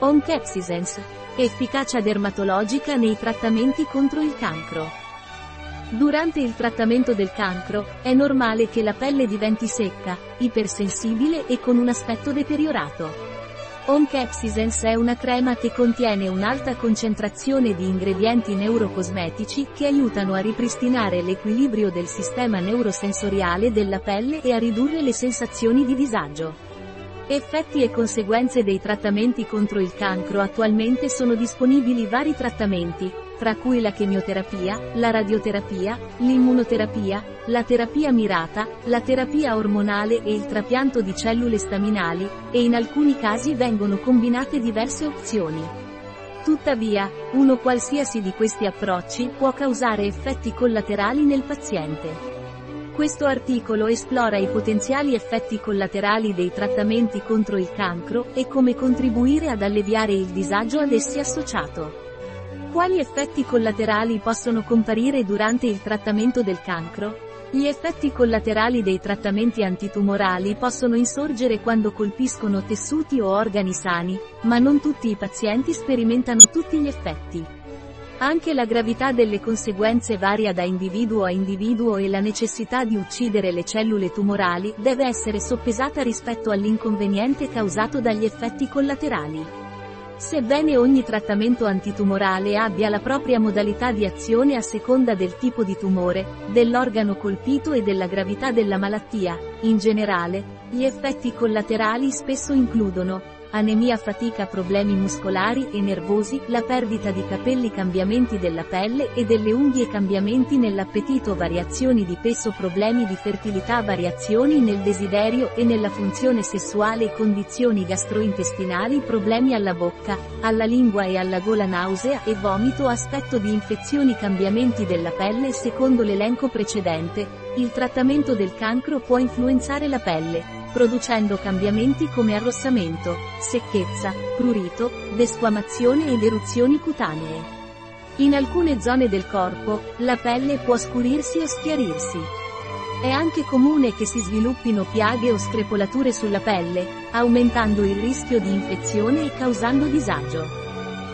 Oncapsisens. Efficacia dermatologica nei trattamenti contro il cancro. Durante il trattamento del cancro, è normale che la pelle diventi secca, ipersensibile e con un aspetto deteriorato. Oncapsisens è una crema che contiene un'alta concentrazione di ingredienti neurocosmetici che aiutano a ripristinare l'equilibrio del sistema neurosensoriale della pelle e a ridurre le sensazioni di disagio. Effetti e conseguenze dei trattamenti contro il cancro Attualmente sono disponibili vari trattamenti, tra cui la chemioterapia, la radioterapia, l'immunoterapia, la terapia mirata, la terapia ormonale e il trapianto di cellule staminali, e in alcuni casi vengono combinate diverse opzioni. Tuttavia, uno qualsiasi di questi approcci può causare effetti collaterali nel paziente. Questo articolo esplora i potenziali effetti collaterali dei trattamenti contro il cancro e come contribuire ad alleviare il disagio ad essi associato. Quali effetti collaterali possono comparire durante il trattamento del cancro? Gli effetti collaterali dei trattamenti antitumorali possono insorgere quando colpiscono tessuti o organi sani, ma non tutti i pazienti sperimentano tutti gli effetti. Anche la gravità delle conseguenze varia da individuo a individuo e la necessità di uccidere le cellule tumorali deve essere soppesata rispetto all'inconveniente causato dagli effetti collaterali. Sebbene ogni trattamento antitumorale abbia la propria modalità di azione a seconda del tipo di tumore, dell'organo colpito e della gravità della malattia, in generale, gli effetti collaterali spesso includono, anemia fatica problemi muscolari e nervosi, la perdita di capelli cambiamenti della pelle e delle unghie cambiamenti nell'appetito variazioni di peso problemi di fertilità variazioni nel desiderio e nella funzione sessuale condizioni gastrointestinali problemi alla bocca, alla lingua e alla gola nausea e vomito aspetto di infezioni cambiamenti della pelle secondo l'elenco precedente, il trattamento del cancro può influenzare la pelle, producendo cambiamenti come arrossamento, secchezza, prurito, desquamazione ed eruzioni cutanee. In alcune zone del corpo, la pelle può scurirsi o schiarirsi. È anche comune che si sviluppino piaghe o screpolature sulla pelle, aumentando il rischio di infezione e causando disagio.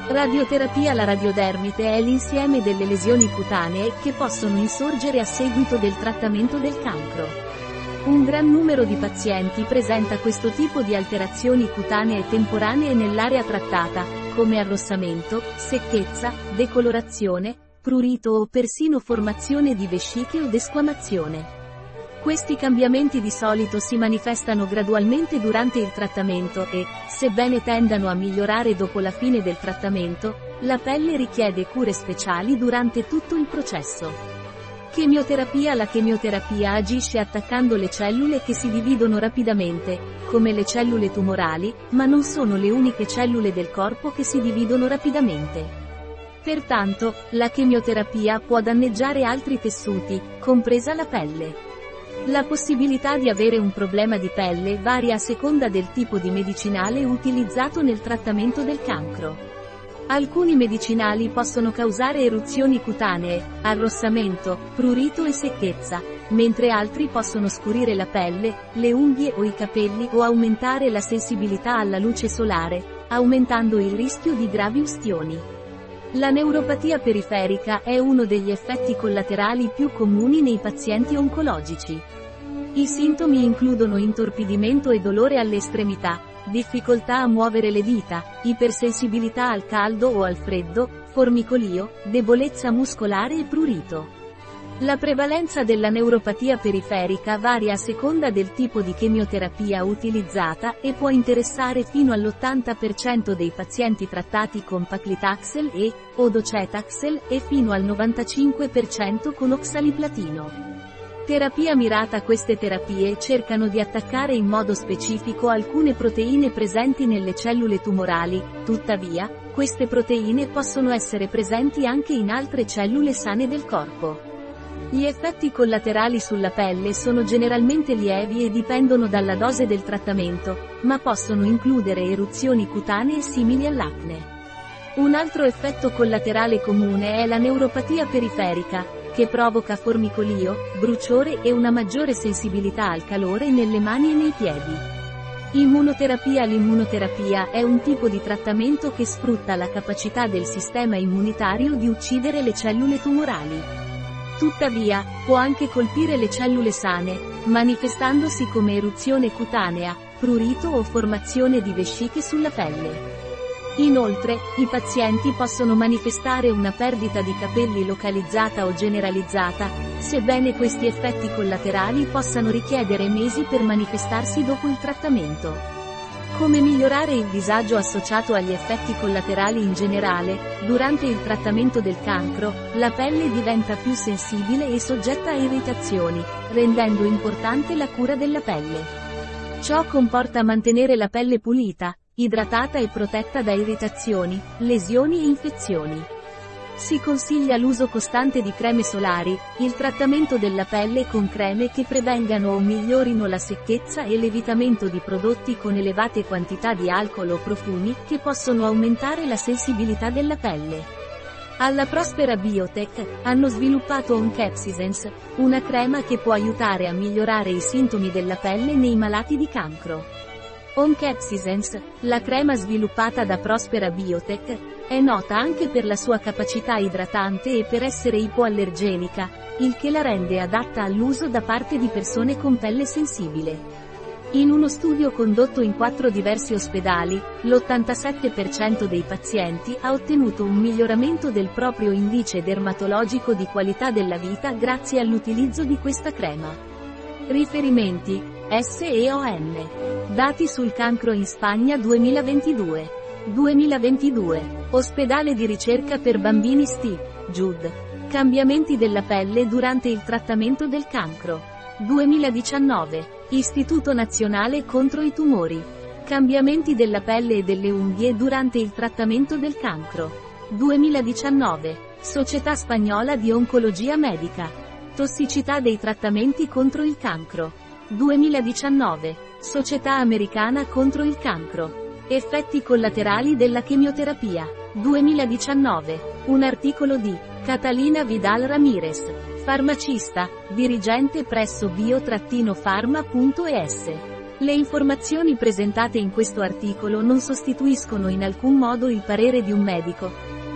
Radioterapia La radiodermite è l'insieme delle lesioni cutanee che possono insorgere a seguito del trattamento del cancro. Un gran numero di pazienti presenta questo tipo di alterazioni cutanee temporanee nell'area trattata, come arrossamento, secchezza, decolorazione, prurito o persino formazione di vesciche o desquamazione. Questi cambiamenti di solito si manifestano gradualmente durante il trattamento e, sebbene tendano a migliorare dopo la fine del trattamento, la pelle richiede cure speciali durante tutto il processo. Chemioterapia La chemioterapia agisce attaccando le cellule che si dividono rapidamente, come le cellule tumorali, ma non sono le uniche cellule del corpo che si dividono rapidamente. Pertanto, la chemioterapia può danneggiare altri tessuti, compresa la pelle. La possibilità di avere un problema di pelle varia a seconda del tipo di medicinale utilizzato nel trattamento del cancro. Alcuni medicinali possono causare eruzioni cutanee, arrossamento, prurito e secchezza, mentre altri possono scurire la pelle, le unghie o i capelli o aumentare la sensibilità alla luce solare, aumentando il rischio di gravi ustioni. La neuropatia periferica è uno degli effetti collaterali più comuni nei pazienti oncologici. I sintomi includono intorpidimento e dolore alle estremità, difficoltà a muovere le dita, ipersensibilità al caldo o al freddo, formicolio, debolezza muscolare e prurito. La prevalenza della neuropatia periferica varia a seconda del tipo di chemioterapia utilizzata e può interessare fino all'80% dei pazienti trattati con paclitaxel e, o docetaxel, e fino al 95% con oxaliplatino. Terapia mirata Queste terapie cercano di attaccare in modo specifico alcune proteine presenti nelle cellule tumorali, tuttavia, queste proteine possono essere presenti anche in altre cellule sane del corpo. Gli effetti collaterali sulla pelle sono generalmente lievi e dipendono dalla dose del trattamento, ma possono includere eruzioni cutanee simili all'acne. Un altro effetto collaterale comune è la neuropatia periferica, che provoca formicolio, bruciore e una maggiore sensibilità al calore nelle mani e nei piedi. Immunoterapia L'immunoterapia è un tipo di trattamento che sfrutta la capacità del sistema immunitario di uccidere le cellule tumorali. Tuttavia, può anche colpire le cellule sane, manifestandosi come eruzione cutanea, prurito o formazione di vesciche sulla pelle. Inoltre, i pazienti possono manifestare una perdita di capelli localizzata o generalizzata, sebbene questi effetti collaterali possano richiedere mesi per manifestarsi dopo il trattamento. Come migliorare il disagio associato agli effetti collaterali in generale, durante il trattamento del cancro, la pelle diventa più sensibile e soggetta a irritazioni, rendendo importante la cura della pelle. Ciò comporta mantenere la pelle pulita, idratata e protetta da irritazioni, lesioni e infezioni. Si consiglia l'uso costante di creme solari, il trattamento della pelle con creme che prevengano o migliorino la secchezza e l'evitamento di prodotti con elevate quantità di alcol o profumi che possono aumentare la sensibilità della pelle. Alla Prospera Biotech, hanno sviluppato Oncapsisens, una crema che può aiutare a migliorare i sintomi della pelle nei malati di cancro. Oncapsisens, la crema sviluppata da Prospera Biotech, è nota anche per la sua capacità idratante e per essere ipoallergenica, il che la rende adatta all'uso da parte di persone con pelle sensibile. In uno studio condotto in quattro diversi ospedali, l'87% dei pazienti ha ottenuto un miglioramento del proprio indice dermatologico di qualità della vita grazie all'utilizzo di questa crema. Riferimenti SEON. Dati sul cancro in Spagna 2022. 2022. Ospedale di ricerca per bambini Steve, Jude. Cambiamenti della pelle durante il trattamento del cancro. 2019. Istituto Nazionale contro i tumori. Cambiamenti della pelle e delle unghie durante il trattamento del cancro. 2019. Società Spagnola di Oncologia Medica. Tossicità dei trattamenti contro il cancro. 2019. Società Americana contro il cancro. Effetti collaterali della chemioterapia. 2019. Un articolo di Catalina Vidal Ramirez. Farmacista, dirigente presso bio-pharma.es. Le informazioni presentate in questo articolo non sostituiscono in alcun modo il parere di un medico.